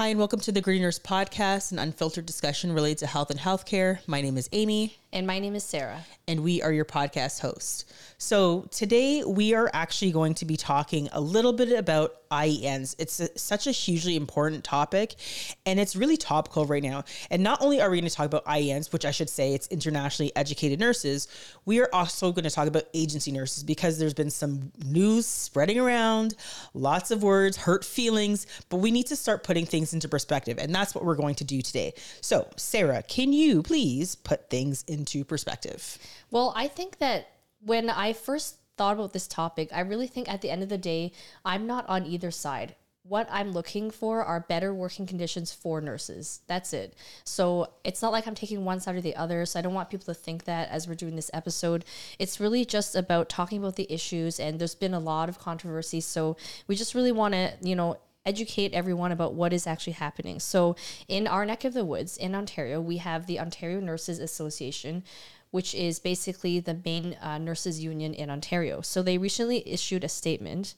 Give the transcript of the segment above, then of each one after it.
Hi, and welcome to the Gritty Nurse Podcast, an unfiltered discussion related to health and healthcare. My name is Amie. And my name is Sara. And we are your podcast hosts. So today we are actually going to be talking a little bit about IENs. It's a, such a hugely important topic and it's really topical right now. And not only are we going to talk about IENs, which I should say it's internationally educated nurses, we are also going to talk about agency nurses because there's been some news spreading around, lots of words, hurt feelings, but we need to start putting things into perspective. And that's what we're going to do today. So, Sara, can you please put things into perspective? Well, I think that when I first thought about this topic, I really think at the end of the day, I'm not on either side. What I'm looking for are better working conditions for nurses. That's it. So it's not like I'm taking one side or the other. So I don't want people to think that as we're doing this episode. It's really just about talking about the issues, and there's been a lot of controversy. So we just really want to, you know, educate everyone about what is actually happening. So, in our neck of the woods in Ontario, we have the Ontario Nurses Association, which is basically the main uh, nurses union in Ontario. So they recently issued a statement.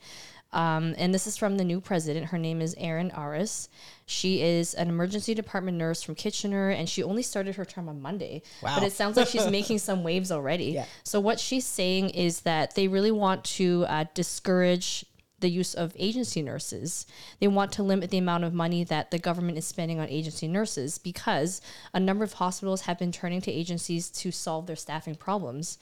Um, and this is from the new president. Her name is Erin Ariss. She is an emergency department nurse from Kitchener, and she only started her term on Monday. Wow. But it sounds like she's making some waves already. Yeah. So, what she's saying is that they really want to uh, discourage the use of agency nurses. They want to limit the amount of money that the government is spending on agency nurses because a number of hospitals have been turning to agencies to solve their staffing problems.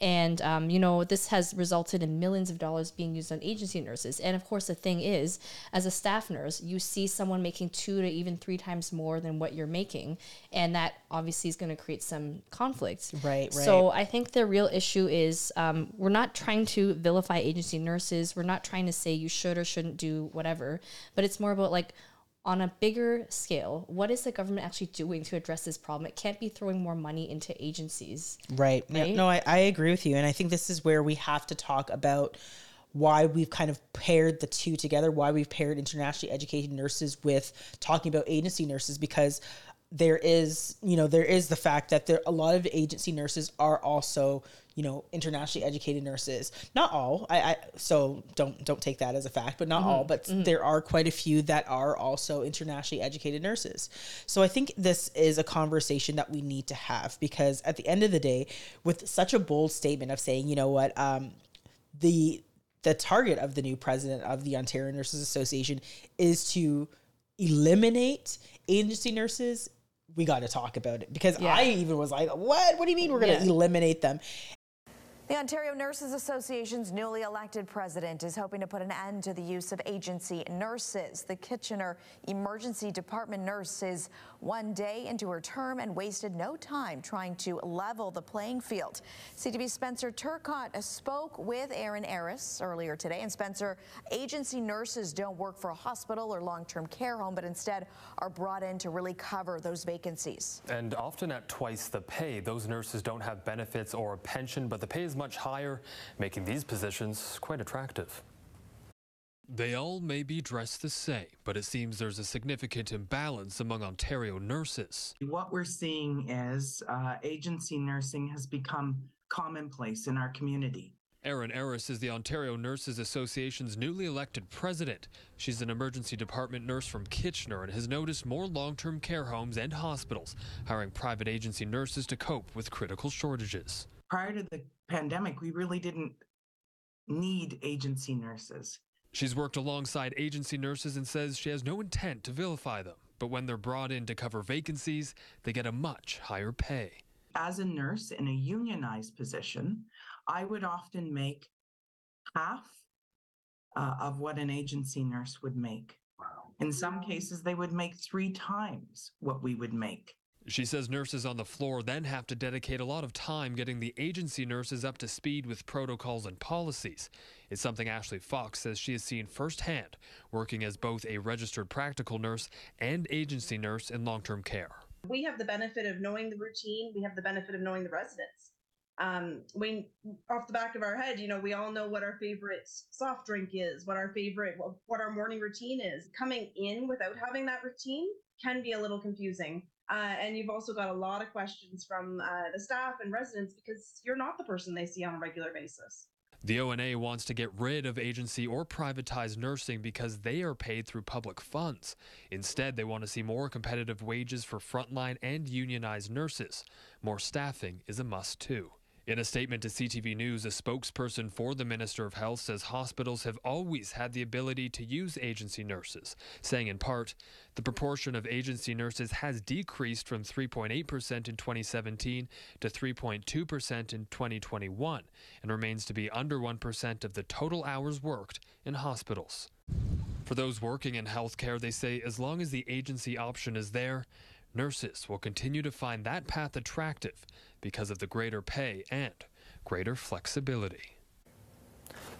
And, um, you know, this has resulted in millions of dollars being used on agency nurses. And of course, the thing is, as a staff nurse, you see someone making two to even three times more than what you're making. And that obviously is going to create some conflict. Right, right. So I think the real issue is um, we're not trying to vilify agency nurses. We're not trying to say you should or shouldn't do whatever. But it's more about like, on a bigger scale, what is the government actually doing to address this problem? It can't be throwing more money into agencies. Right. right? No, I, I agree with you. And I think this is where we have to talk about why we've kind of paired the two together, why we've paired internationally educated nurses with talking about agency nurses, because there is, you know, there is the fact that there a lot of agency nurses are also you know internationally educated nurses not all i, I so don't don't take that as a fact but not mm-hmm. all but mm-hmm. there are quite a few that are also internationally educated nurses so i think this is a conversation that we need to have because at the end of the day with such a bold statement of saying you know what um, the the target of the new president of the ontario nurses association is to eliminate agency nurses we got to talk about it because yeah. I even was like, what? What do you mean we're going to yeah. eliminate them? The Ontario Nurses Association's newly elected president is hoping to put an end to the use of agency nurses. The Kitchener Emergency Department nurse is one day into her term and wasted no time trying to level the playing field. CTV Spencer Turcott spoke with Erin Ariss earlier today. And Spencer, agency nurses don't work for a hospital or long-term care home, but instead are brought in to really cover those vacancies. And often at twice the pay, those nurses don't have benefits or a pension, but the pay is much higher, making these positions quite attractive. They all may be dressed the same, but it seems there's a significant imbalance among Ontario nurses. What we're seeing is uh, agency nursing has become commonplace in our community. Erin Ariss is the Ontario Nurses Association's newly elected president. She's an emergency department nurse from Kitchener and has noticed more long term care homes and hospitals hiring private agency nurses to cope with critical shortages prior to the pandemic, we really didn't need agency nurses. She's worked alongside agency nurses and says she has no intent to vilify them. But when they're brought in to cover vacancies, they get a much higher pay. As a nurse in a unionized position, I would often make half uh, of what an agency nurse would make. In some cases, they would make three times what we would make. She says nurses on the floor then have to dedicate a lot of time getting the agency nurses up to speed with protocols and policies. It's something Ashley Fox says she has seen firsthand, working as both a registered practical nurse and agency nurse in long term care. We have the benefit of knowing the routine, we have the benefit of knowing the residents. Um, we, off the back of our head, you know, we all know what our favorite soft drink is, what our favorite, what our morning routine is. Coming in without having that routine can be a little confusing. Uh, and you've also got a lot of questions from uh, the staff and residents because you're not the person they see on a regular basis. The ONA wants to get rid of agency or privatized nursing because they are paid through public funds. Instead, they want to see more competitive wages for frontline and unionized nurses. More staffing is a must too. In a statement to CTV News, a spokesperson for the Minister of Health says hospitals have always had the ability to use agency nurses, saying in part, the proportion of agency nurses has decreased from 3.8% in 2017 to 3.2% in 2021 and remains to be under 1% of the total hours worked in hospitals. For those working in healthcare, they say as long as the agency option is there, nurses will continue to find that path attractive because of the greater pay and greater flexibility.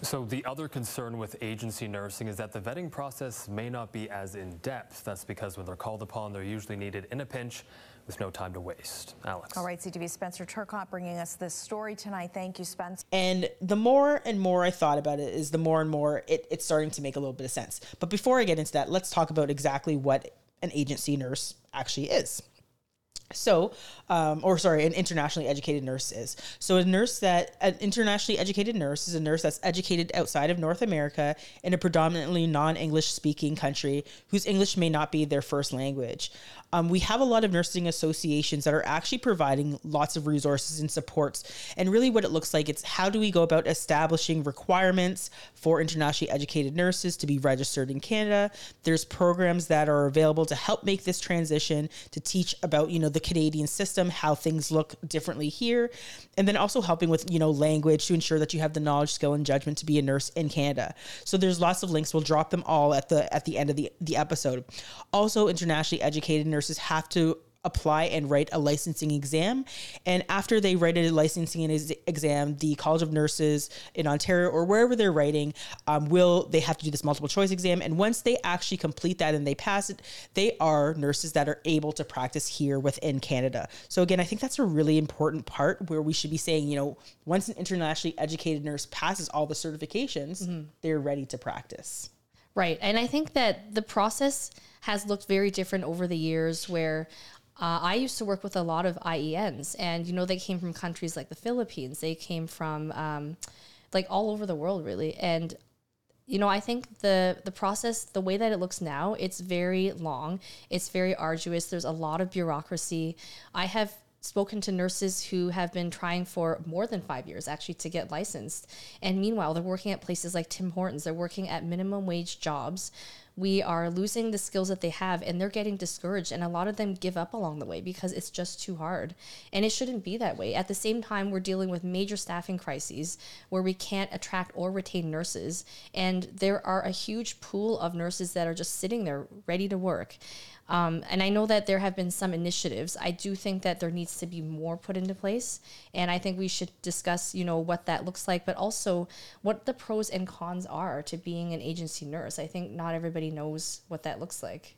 So, the other concern with agency nursing is that the vetting process may not be as in depth. That's because when they're called upon, they're usually needed in a pinch with no time to waste. Alex. All right, CTV Spencer Turcott bringing us this story tonight. Thank you, Spencer. And the more and more I thought about it, is the more and more it, it's starting to make a little bit of sense. But before I get into that, let's talk about exactly what an agency nurse actually is. So, um, or sorry, an internationally educated nurse is. So, a nurse that, an internationally educated nurse is a nurse that's educated outside of North America in a predominantly non English speaking country whose English may not be their first language. Um, we have a lot of nursing associations that are actually providing lots of resources and supports. And really, what it looks like it's how do we go about establishing requirements for internationally educated nurses to be registered in Canada? There's programs that are available to help make this transition to teach about you know the Canadian system, how things look differently here, and then also helping with you know language to ensure that you have the knowledge, skill, and judgment to be a nurse in Canada. So there's lots of links. We'll drop them all at the at the end of the the episode. Also, internationally educated nurses have to apply and write a licensing exam. And after they write a licensing exam, the College of Nurses in Ontario or wherever they're writing um, will they have to do this multiple choice exam. And once they actually complete that and they pass it, they are nurses that are able to practice here within Canada. So again, I think that's a really important part where we should be saying, you know, once an internationally educated nurse passes all the certifications, mm-hmm. they're ready to practice. Right. And I think that the process has looked very different over the years where uh, I used to work with a lot of IENs, and you know they came from countries like the Philippines. They came from um, like all over the world, really. And you know, I think the the process, the way that it looks now, it's very long. It's very arduous. There's a lot of bureaucracy. I have spoken to nurses who have been trying for more than five years actually to get licensed. And meanwhile, they're working at places like Tim Hortons, they're working at minimum wage jobs we are losing the skills that they have and they're getting discouraged and a lot of them give up along the way because it's just too hard and it shouldn't be that way at the same time we're dealing with major staffing crises where we can't attract or retain nurses and there are a huge pool of nurses that are just sitting there ready to work um, and I know that there have been some initiatives. I do think that there needs to be more put into place, and I think we should discuss, you know, what that looks like, but also what the pros and cons are to being an agency nurse. I think not everybody knows what that looks like.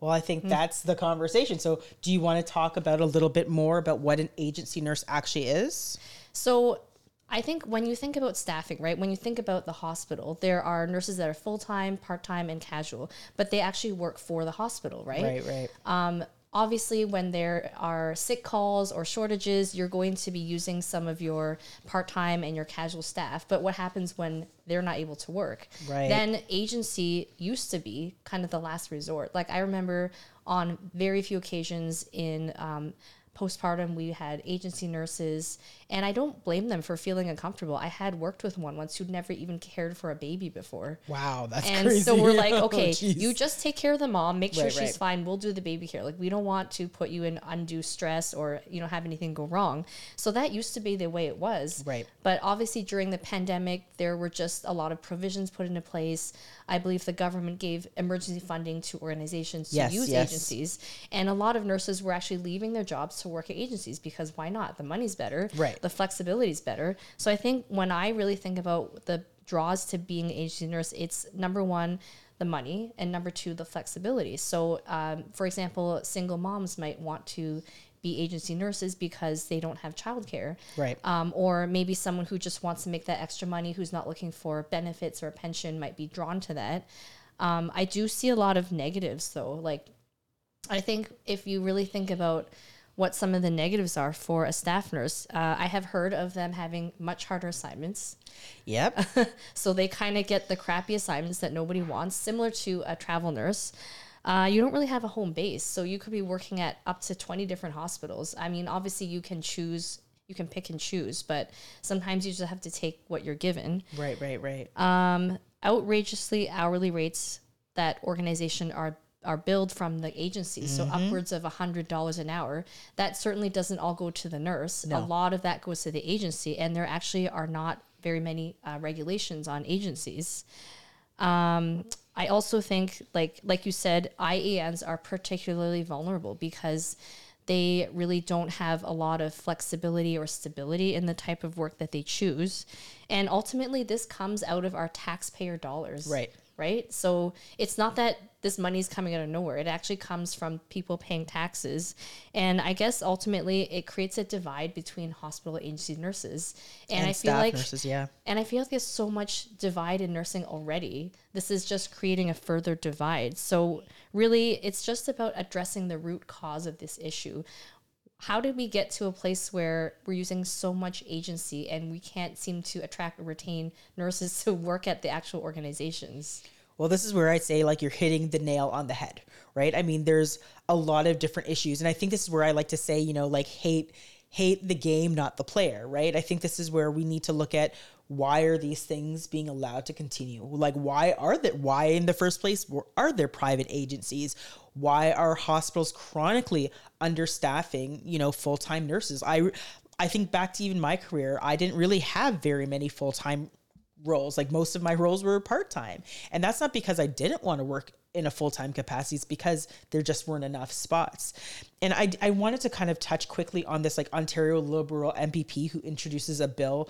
Well, I think mm. that's the conversation. So, do you want to talk about a little bit more about what an agency nurse actually is? So, I think when you think about staffing, right, when you think about the hospital, there are nurses that are full time, part time, and casual, but they actually work for the hospital, right? Right, right. Um, obviously, when there are sick calls or shortages, you're going to be using some of your part time and your casual staff. But what happens when they're not able to work? Right. Then agency used to be kind of the last resort. Like I remember on very few occasions in um, postpartum we had agency nurses and i don't blame them for feeling uncomfortable i had worked with one once who'd never even cared for a baby before wow that's crazy! and crazy. so we're like oh, okay oh, you just take care of the mom make sure right, she's right. fine we'll do the baby care like we don't want to put you in undue stress or you know have anything go wrong so that used to be the way it was right but obviously during the pandemic there were just a lot of provisions put into place I believe the government gave emergency funding to organizations to yes, use yes. agencies. And a lot of nurses were actually leaving their jobs to work at agencies because why not? The money's better. Right. The flexibility is better. So I think when I really think about the draws to being an agency nurse, it's number one, the money, and number two, the flexibility. So, um, for example, single moms might want to be agency nurses because they don't have childcare. Right. Um, or maybe someone who just wants to make that extra money who's not looking for benefits or a pension might be drawn to that. Um, I do see a lot of negatives though. Like, I think if you really think about what some of the negatives are for a staff nurse. Uh, I have heard of them having much harder assignments. Yep. So they kind of get the crappy assignments that nobody wants, similar to a travel nurse. Uh, you don't really have a home base. So you could be working at up to 20 different hospitals. I mean, obviously, you can choose, you can pick and choose, but sometimes you just have to take what you're given. right, right, right. Um, outrageously hourly rates that organization are are billed from the agency. So upwards of a hundred dollars an hour. That certainly doesn't all go to the nurse. A lot of that goes to the agency and there actually are not very many uh, regulations on agencies. Um, I also think, like like you said, IENs are particularly vulnerable because they really don't have a lot of flexibility or stability in the type of work that they choose, and ultimately, this comes out of our taxpayer dollars. Right. Right. So it's not that this money is coming out of nowhere. It actually comes from people paying taxes, and I guess ultimately it creates a divide between hospital agency nurses. And, I feel like nurses, yeah. and I feel like there's so much divide in nursing already. This is just creating a further divide. So, really, it's just about addressing the root cause of this issue. How did we get to a place where we're using so much agency and we can't seem to attract or retain nurses to work at the actual organizations? Well, this is where I'd say like you're hitting the nail on the head, right? I mean, there's a lot of different issues, and I think this is where I like to say, you know, like hate hate the game, not the player, right? I think this is where we need to look at why are these things being allowed to continue? Like, why are there? Why in the first place are there private agencies? Why are hospitals chronically understaffing? You know, full time nurses. I I think back to even my career, I didn't really have very many full time roles. Like most of my roles were part time. And that's not because I didn't want to work in a full time capacity, it's because there just weren't enough spots. And I, I wanted to kind of touch quickly on this like Ontario Liberal MPP who introduces a bill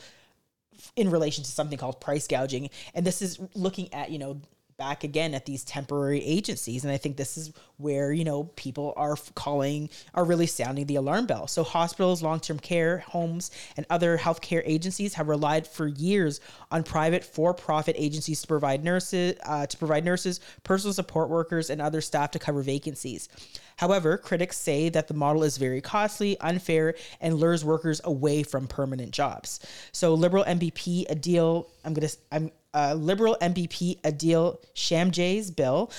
in relation to something called price gouging. And this is looking at, you know, back again at these temporary agencies. And i think this is where you know people are calling are really sounding the alarm bell. So hospitals long-term care homes and other healthcare agencies have relied for years on private for-profit agencies to provide nurses uh, to provide nurses personal support workers and other staff to cover vacancies. However, critics say that the model is very costly, unfair, and lures workers away from permanent jobs. So, Liberal MPP Adil, I'm gonna, I'm uh, Liberal MPP Adil Shamji's bill.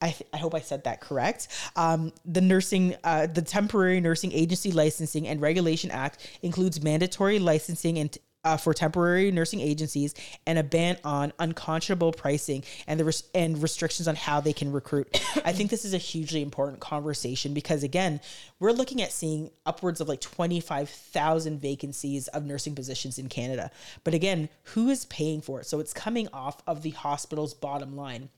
I, th- I hope I said that correct. Um, the nursing, uh, the Temporary Nursing Agency Licensing and Regulation Act includes mandatory licensing and uh, for temporary nursing agencies and a ban on unconscionable pricing and the res- and restrictions on how they can recruit. I think this is a hugely important conversation because again, we're looking at seeing upwards of like 25,000 vacancies of nursing positions in Canada. But again, who is paying for it? So it's coming off of the hospital's bottom line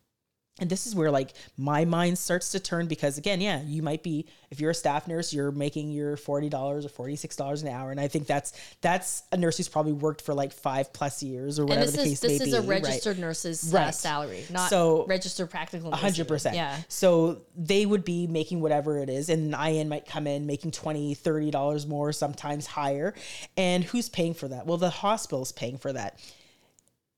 and this is where like my mind starts to turn because again yeah you might be if you're a staff nurse you're making your $40 or $46 an hour and i think that's that's a nurse who's probably worked for like five plus years or whatever the is case may be this is a right? registered nurse's uh, salary, not So- registered practical. Nurse even. percent. Yeah. So they would be making whatever it is, and an IN might come in making 20 30 dollars more, sometimes higher. And who's paying for that? Well, the hospital's paying for that.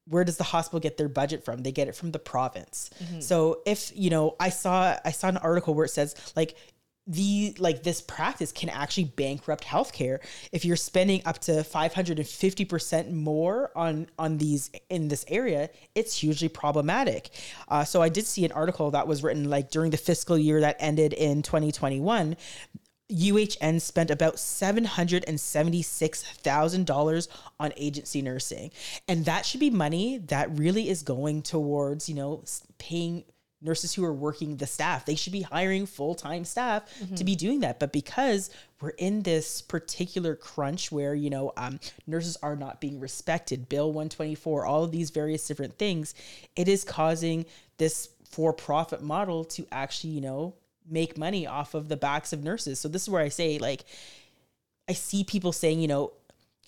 Where does the hospital get their budget from? They get it from the province. So if you know, I saw I saw an article where it says like the like this practice can actually bankrupt healthcare if you're spending up to 550% more on on these in this area it's hugely problematic uh, so i did see an article that was written like during the fiscal year that ended in 2021 UHN spent about $776,000 on agency nursing. And that should be money that really is going towards, you know, paying nurses who are working the staff. They should be hiring full-time staff to be doing that. But because we're in this particular crunch where, you know, um, nurses are not being respected, Bill 124, all of these various different things, it is causing this for-profit model to actually, you know, make money off of the backs of nurses. So this is where I say like I see people saying, you know,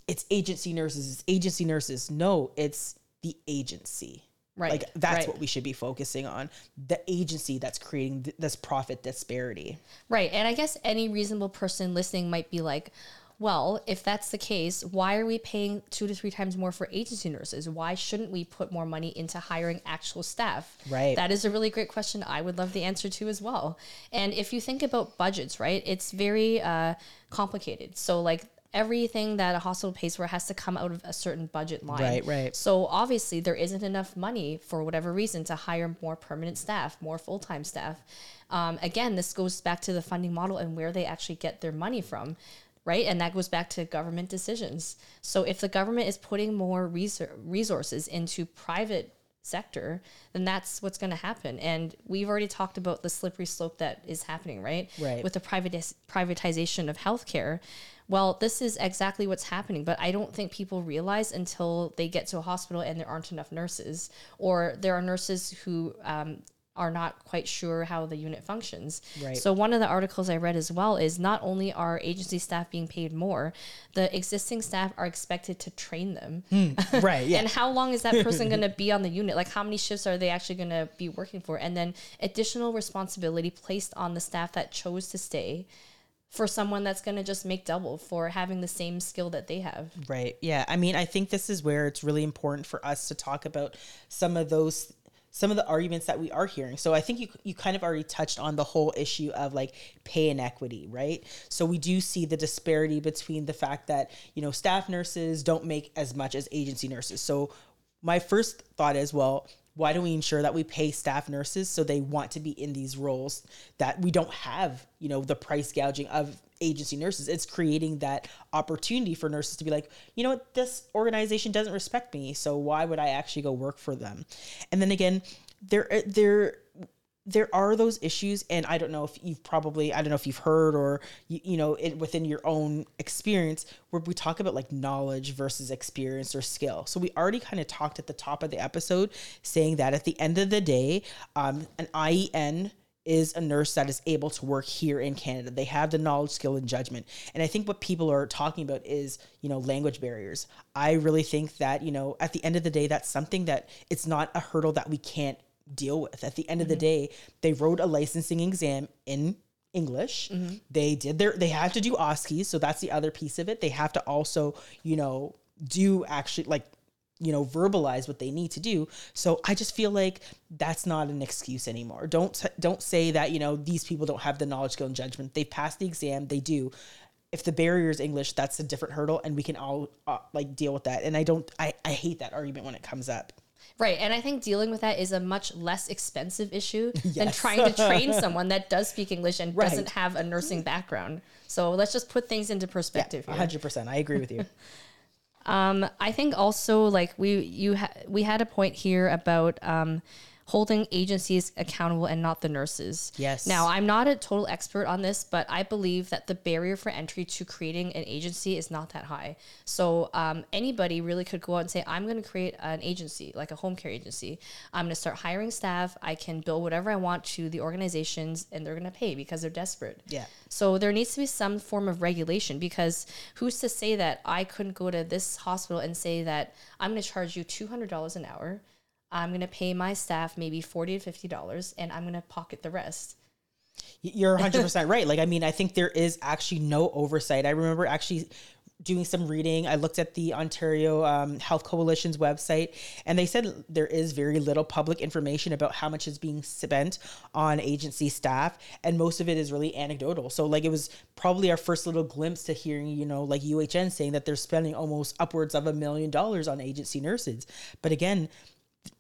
it's agency nurses, it's agency nurses. No, it's the agency. Right, Like that's right. what we should be focusing on. The agency that's creating th- this profit disparity. Right. And I guess any reasonable person listening might be like, well, if that's the case, why are we paying two to three times more for agency nurses? Why shouldn't we put more money into hiring actual staff? Right. That is a really great question. I would love the answer to as well. And if you think about budgets, right, it's very uh, complicated. So, like, everything that a hospital pays for has to come out of a certain budget line. Right, right. So obviously there isn't enough money for whatever reason to hire more permanent staff, more full time staff. Um, again, this goes back to the funding model and where they actually get their money from. Right. And that goes back to government decisions. So if the government is putting more resources into private sector, then that's what's going to happen. And we've already talked about the slippery slope that is happening, right? Right. With the privatis- privatization of healthcare. Well, this is exactly what's happening, but I don't think people realize until they get to a hospital and there aren't enough nurses, or there are nurses who um, are not quite sure how the unit functions. Right. So one of the articles I read as well is not only are agency staff being paid more, the existing staff are expected to train them. Hmm. Right. Yeah. And how long is that person going to be on the unit? Like, how many shifts are they actually going to be working for? And then additional responsibility placed on the staff that chose to stay for someone that's going to just make double for having the same skill that they have. Right. Yeah. I mean, I think this is where it's really important for us to talk about some of those some of the arguments that we are hearing. So I think you you kind of already touched on the whole issue of like pay inequity, right? So we do see the disparity between the fact that, you know, staff nurses don't make as much as agency nurses. So my first thought is, well, why do we ensure that we pay staff nurses so they want to be in these roles that we don't have, you know, the price gouging of agency nurses. It's creating that opportunity for nurses to be like, you know what, this organization doesn't respect me, so why would I actually go work for them? And then again, there there there are those issues and i don't know if you've probably i don't know if you've heard or you, you know it within your own experience where we talk about like knowledge versus experience or skill so we already kind of talked at the top of the episode saying that at the end of the day um, an ien is a nurse that is able to work here in Canada. They have the knowledge, skill, and judgment. And I think what people are talking about is, you know, language barriers. I really think that, you know, at the end of the day, that's something that it's not a hurdle that we can't deal with. At the end of the day, they wrote a licensing exam in English. They did their they have to do OSCE, so that's the other piece of it. They have to also, you know, do actually like you know verbalize what they need to do. So i just feel like that's not an excuse anymore. Don't don't say that you know these people don't have the knowledge skill and judgment. They passed the exam. They do. If the barrier is english that's a different hurdle and we can all uh, like deal with that. And i don't I, I hate that argument when it comes up Right. And I think dealing with that is a much less expensive issue than trying to train someone that does speak English and Right. doesn't have a nursing background. So let's just put things into perspective here. 100% i agree with you Um, I think also like we you ha- we had a point here about um, holding agencies accountable and not the nurses. Yes. Now I'm not a total expert on this, but I believe that the barrier for entry to creating an agency is not that high. So um, anybody really could go out and say, I'm going to create an agency, like a home care agency. I'm going to start hiring staff. I can bill whatever I want to the organizations, and they're going to pay because they're desperate. Yeah. So there needs to be some form of regulation because who's to say that I couldn't go to this hospital and say that I'm going to charge you $200 an hour. I'm going to pay my staff maybe 40 to $50 and I'm going to pocket the rest. You're 100% right. Like, I mean, I think there is actually no oversight. I remember actually doing some reading. I looked at the Ontario um, Health Coalition's website, and they said there is very little public information about how much is being spent on agency staff, and most of it is really anecdotal. So, like, it was probably our first little glimpse to hearing, you know, like UHN saying that they're spending almost upwards of a million dollars on agency nurses. But again,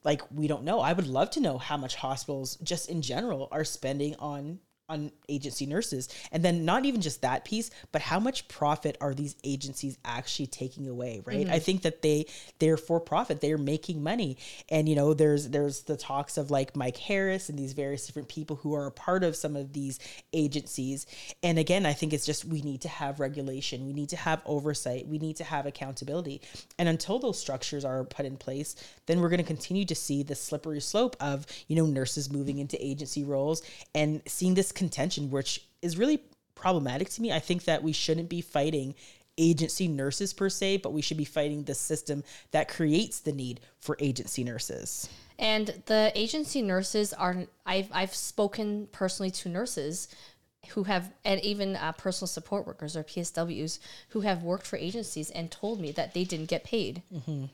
like we don't know. I would love to know how much hospitals just in general are spending on on agency nurses. And then not even just that piece, but how much profit are these agencies actually taking away, right? I mm-hmm. think that they they're for profit. They're making money. And you know, there's there's the talks of like Mike Harris and these various different people who are a part of some of these agencies. And again, I think it's just we need to have regulation. We need to have oversight. We need to have accountability. And until those structures are put in place, then we're going to continue to see the slippery slope of, you know, nurses moving into agency roles and seeing this contention, which is really problematic to me. I think that we shouldn't be fighting agency nurses per se, but we should be fighting the system that creates the need for agency nurses. And the agency nurses are I've I've spoken personally to nurses who have and even uh, personal support workers or PSWs who have worked for agencies and told me that they didn't get paid.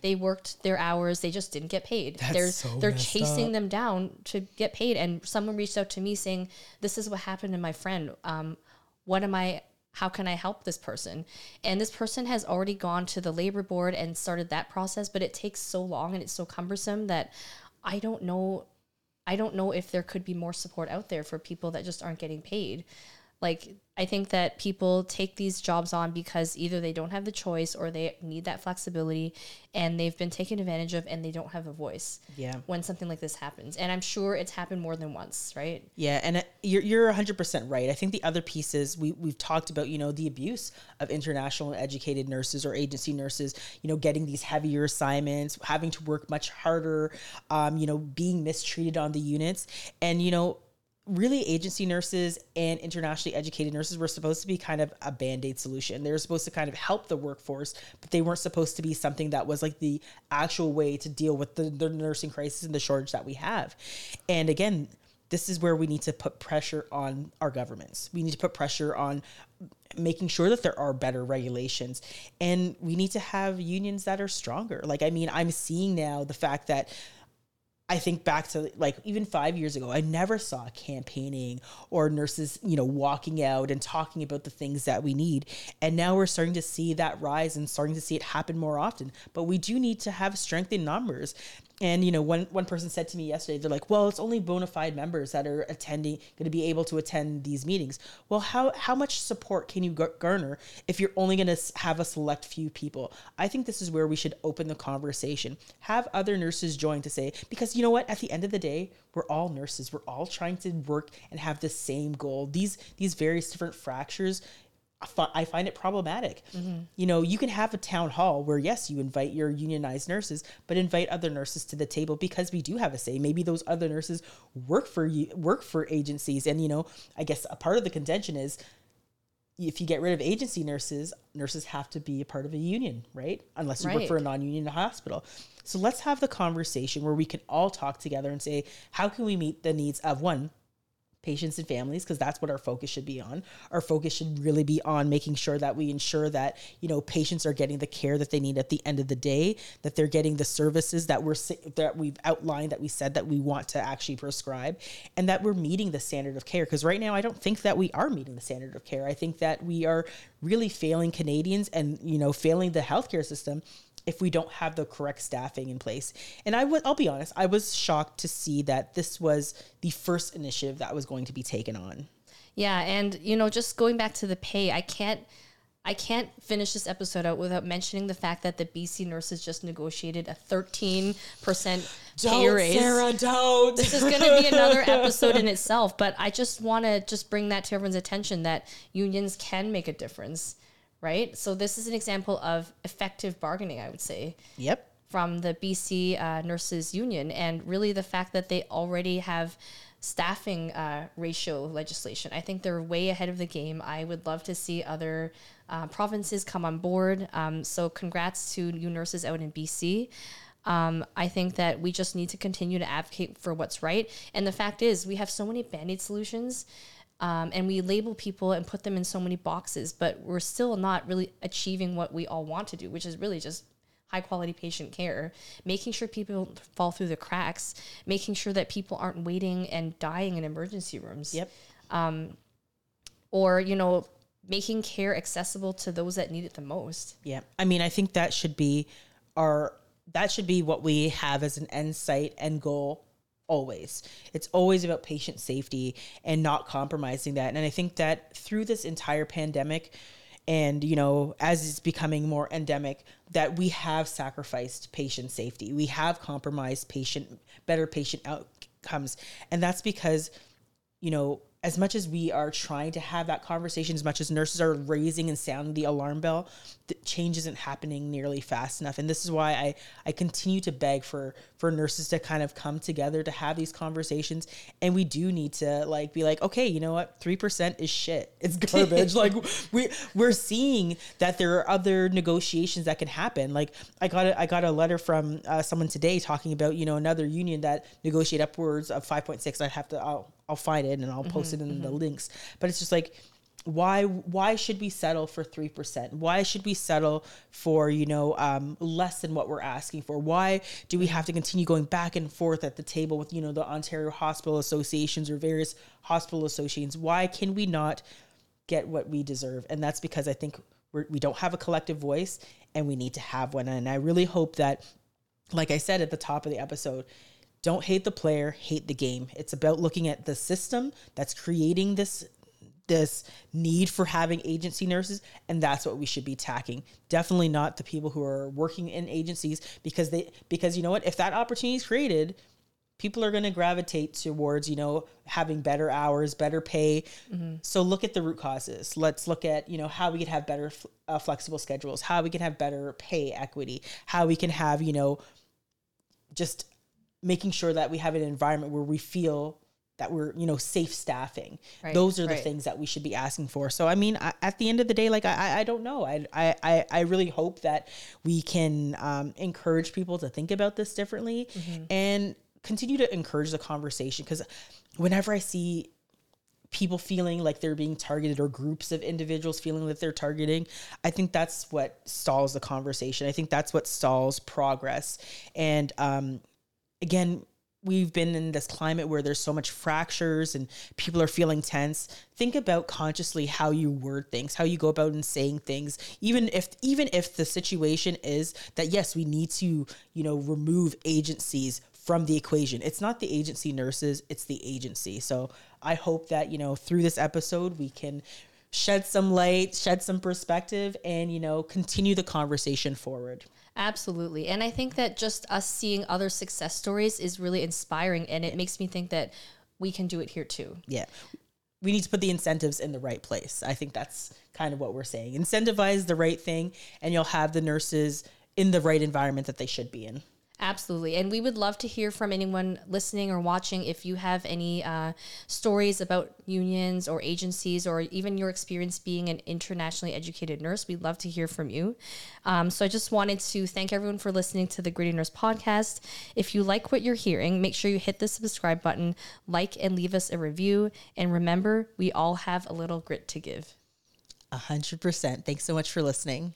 They worked their hours, they just didn't get paid. That's they're so they're chasing up. them down to get paid. And someone reached out to me saying, "This is what happened to my friend. Um, what am I?" How can I help this person? And this person has already gone to the labor board and started that process, but it takes so long and it's so cumbersome that I don't know I don't know if there could be more support out there for people that just aren't getting paid. Like, I think that people take these jobs on because either they don't have the choice or they need that flexibility and they've been taken advantage of and they don't have a voice Yeah. when something like this happens. And I'm sure it's happened more than once, right? Yeah, and it- you're you're 100% right. I think the other pieces we we've talked about, you know, the abuse of international educated nurses or agency nurses, you know, getting these heavier assignments, having to work much harder, um, you know, being mistreated on the units, and you know, really agency nurses and internationally educated nurses were supposed to be kind of a band-aid solution. They were supposed to kind of help the workforce but they weren't supposed to be something that was like the actual way to deal with the, the nursing crisis and the shortage that we have. And again this is where we need to put pressure on our governments. We need to put pressure on making sure that there are better regulations. And we need to have unions that are stronger. Like i mean i'm seeing now the fact that I think back to like even five years ago, I never saw campaigning or nurses, you know, walking out and talking about the things that we need. And now we're starting to see that rise and starting to see it happen more often. But we do need to have strength in numbers. And you know, one one person said to me yesterday, they're like, "Well, it's only bona fide members that are attending, going to be able to attend these meetings." Well, how how much support can you garner if you're only going to have a select few people? I think this is where we should open the conversation. Have other nurses join to say, because you know what? At the end of the day, we're all nurses. We're all trying to work and have the same goal. These these various different fractures I find it problematic. Mm-hmm. You know, you can have a town hall where, yes, you invite your unionized nurses, but invite other nurses to the table because we do have a say. Maybe those other nurses work for you, work for agencies, and you know, I guess a part of the contention is if you get rid of agency nurses, nurses have to be a part of a union, right? Unless you work for a non-union hospital. So let's have the conversation where we can all talk together and say, how can we meet the needs of one patients and families because that's what our focus should be on. Our focus should really be on making sure that we ensure that you know patients are getting the care that they need at the end of the day that they're getting the services that we're that we've outlined that we said that we want to actually prescribe and that we're meeting the standard of care. Because right now I don't think that we are meeting the standard of care. I think that we are really failing Canadians and you know failing the healthcare system if we don't have the correct staffing in place. And I would I'll be honest, I was shocked to see that this was the first initiative that was going to be taken on. Yeah, and you know, just going back to the pay, I can't I can't finish this episode out without mentioning the fact that the BC nurses just negotiated a 13% pay raise. Sara, don't. This is going to be another episode in itself, but I just want to just bring that to everyone's attention that unions can make a difference, right? So this is an example of effective bargaining, I would say Yep. from the BC uh, Nurses Union, and really the fact that they already have staffing uh, ratio legislation. I think they're way ahead of the game. I would love to see other uh, provinces come on board. Um, so, congrats to you nurses out in BC. Um, I think that we just need to continue to advocate for what's right. And the fact is, we have so many band aid solutions. Um, and we label people and put them in so many boxes, but we're still not really achieving what we all want to do, which is really just high quality patient care, making sure people don't fall through the cracks, making sure that people aren't waiting and dying in emergency rooms. Yep. Or, you know, making care accessible to those that need it the most. Yeah. I mean, I think that should be our that should be what we have as an end sight and goal always. It's always about patient safety and not compromising that. And I think that through this entire pandemic and you know as it's becoming more endemic that we have sacrificed patient safety. We have compromised patient better patient outcomes. And that's because you know, as much as we are trying to have that conversation, as much as nurses are raising and sounding the alarm bell, the change isn't happening nearly fast enough. And this is why I, I continue to beg for for nurses to kind of come together to have these conversations. And we do need to like be like, okay, you know what, three percent is shit. It's garbage. like we we're seeing that there are other negotiations that can happen. Like I got a, I got a letter from uh, someone today talking about you know another union that negotiate upwards of five point six. I'd have to. I'll, I'll find it and I'll post it in the links. But it's just like why why should we settle for 3% why should we settle for you know um, less than what we're asking for? Why do we have to continue going back and forth at the table with you know the ontario hospital associations or various hospital associations? Why can we not get what we deserve? And that's because i think we're, we don't have a collective voice and we need to have one. And i really hope that like i said at the top of the episode don't hate the player hate the game. It's about looking at the system that's creating this this need for having agency nurses and that's what we should be attacking. Definitely not the people who are working in agencies because they because you know what? If that opportunity is created people are going to gravitate towards you know having better hours better pay. So look at the root causes. Let's look at you know how we could have better uh, flexible schedules how we can have better pay equity how we can have you know just making sure that we have an environment where we feel that we're you know safe staffing. Right, those are the right. things that we should be asking for. So i mean I, at the end of the day like i I- don't know. I i I- i really hope that we can um, encourage people to think about this differently Mm-hmm. and continue to encourage the conversation. Because whenever i see people feeling like they're being targeted or groups of individuals feeling that they're targeting i think that's what stalls the conversation. I think that's what stalls progress. And um again we've been in this climate where there's so much fractures and people are feeling tense. Think about consciously how you word things how you go about and saying things even if even if the situation is that yes we need to you know remove agencies from the equation. It's not the agency nurses it's the agency. So i hope that you know through this episode we can shed some light shed some perspective and you know continue the conversation forward Absolutely. And I think that just us seeing other success stories is really inspiring. And it makes me think that we can do it here too. yeah we need to put the incentives in the right place i think that's kind of what we're saying incentivize the right thing and you'll have the nurses in the right environment that they should be in Absolutely. And we would love to hear from anyone listening or watching if you have any uh, stories about unions or agencies or even your experience being an internationally educated nurse. We'd love to hear from you. Um, so I just wanted to thank everyone for listening to the Gritty Nurse podcast. If you like what you're hearing, make sure you hit the subscribe button, like, and leave us a review. And remember, we all have a little grit to give. A hundred percent thanks so much for listening